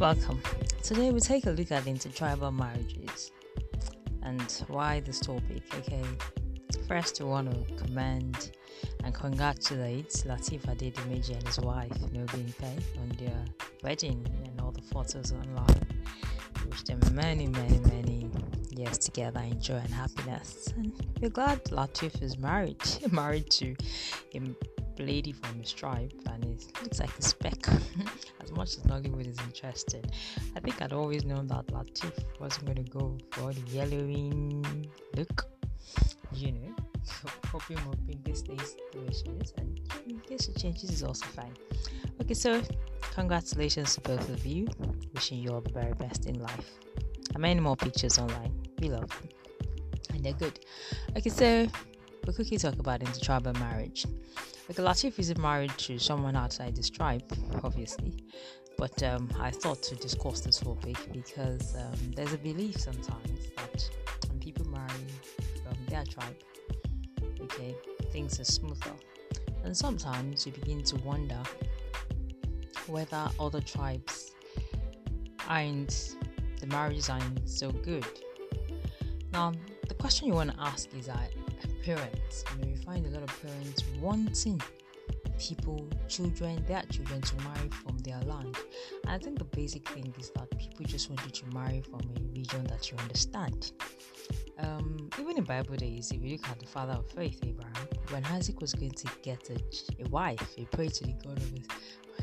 Welcome. Today we take a look at intertribal marriages and why this topic. Okay, first we want to commend and congratulate Latif Adedimeji and his wife Mo Bimpe on their wedding and all the photos online. We wish them many, many, many years together in joy and happiness. And we're glad Latif is married, married to a lady from his tribe, and it looks like a speck. Much as Nollywood is interested, I think I'd always known that Latif wasn't going to go for the yellowing look, you know. So hope him up in this days situations, and in case it changes, is also fine. Okay, so congratulations to both of you. Wishing you all the very best in life. And many more pictures online. We love them, and they're good. Okay, so we quickly talk about intertribal marriage. Like Latif isn't married to someone outside this tribe, obviously, but um, I thought to discuss this topic because um, there's a belief sometimes that when people marry from their tribe, okay, things are smoother, and sometimes you begin to wonder whether other tribes aren't the marriages aren't so good. Now, the question you want to ask is that parents. You know, you find a lot of parents wanting people, children, their children to marry from their land. And I think the basic thing is that people just want you to marry from a region that you understand. Um, even in Bible days, if you look at the father of faith, Abraham, when Isaac was going to get a, a wife, he prayed to the God of his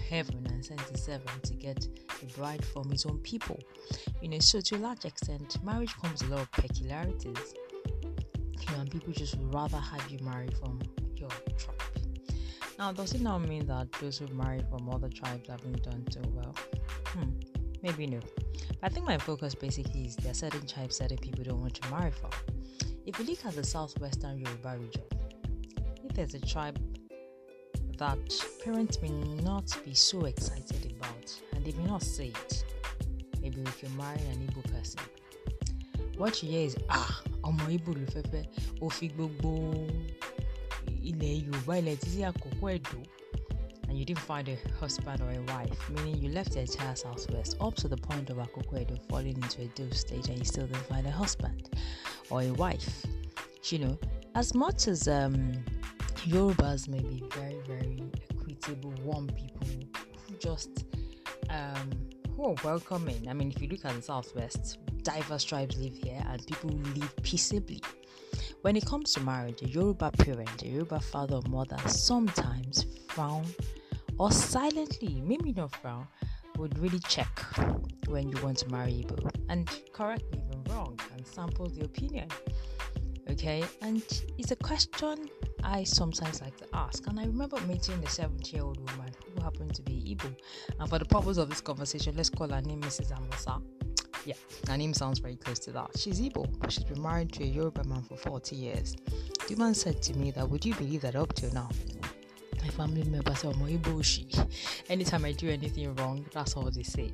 heaven and sent his servant to get a bride from his own people. You know, so to a large extent, marriage comes with a lot of peculiarities you and people just would rather have you marry from your tribe. Now, does it now mean that those who marry from other tribes haven't done so well? Hmm, maybe no. But I think my focus basically is there are certain tribes certain people don't want to marry from. If you look at the southwestern Yoruba region, if there's a tribe that parents may not be so excited about, and they may not say it, maybe if you're marrying an Igbo person, what you hear is ah ọmọ ibo ló fẹ́fẹ́ ó fi gbogbo ilẹ̀ yorùbá ilẹ̀ títí àkókò ẹ̀dọ́ and you didn't find a husband or a wife meaning you left the entire southwest up to the point of akoko edo falling into a dove stage and you still didn't find a husband or a wife. You know as much as um, yorubas may be very very equitable warm people who just um, who are welcoming. I mean if you look at the southwest diverse tribes live here and people live peaceably. When it comes to marriage, a Yoruba parent, a Yoruba father or mother sometimes frown or silently, maybe not frown, would really check when you want to marry Igbo and correct me if I'm wrong and sample the opinion. Okay, and it's a question I sometimes like to ask. And I remember meeting a 70 year old woman who happened to be Igbo. And for the purpose of this conversation, let's call her name Mrs. Amosa. Yeah, her name sounds very close to that. She's Igbo, but she's been married to a Yoruba man for 40 years. The man said to me that, would you believe that up till now, my family members are oh, Igbo she. Anytime I do anything wrong, that's all they say.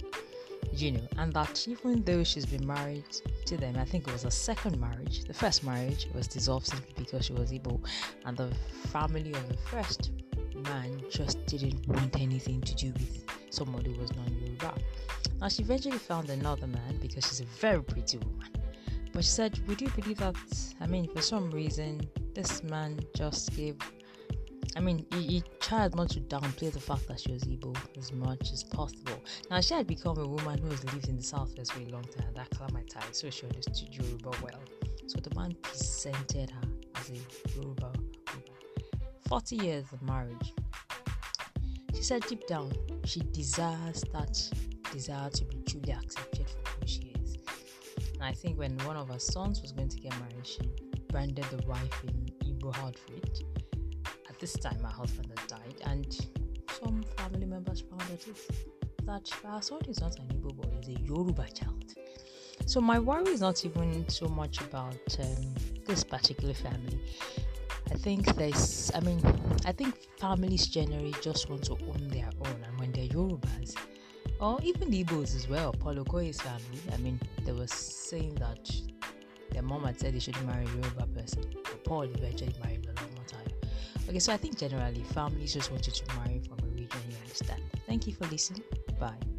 You know, and that even though she's been married to them, I think it was a second marriage. The first marriage was dissolved simply because she was Igbo, and the family of the first man just didn't want anything to do with somebody who was non Yoruba. Now, she eventually found another man because she's a very pretty woman. But she said, Would you believe that? I mean, for some reason, this man just gave. I mean, he, he tried not to downplay the fact that she was Igbo as much as possible. Now, she had become a woman who has lived in the southwest for a long time, that acclimatized, so she understood Yoruba well. So the man presented her as a Yoruba woman. 40 years of marriage. She said deep down, she desires that desire to be truly accepted for who she is. And I think when one of her sons was going to get married, she branded the wife in Igbo outfit. At this time, her husband had died, and some family members found that her son is not an Igbo boy, he's a Yoruba child. So my worry is not even so much about um, this particular family. I think there's, I mean, I think families generally just want to own their own, and when they're Yorubas, or even the Igbos as well. Paul Okoye's family. I mean, they were saying that their mom had said they shouldn't marry a Yoruba person, but Paul eventually married a Lola Omotayo. Okay, so I think generally families just want you to marry from a region you understand. Thank you for listening. Bye.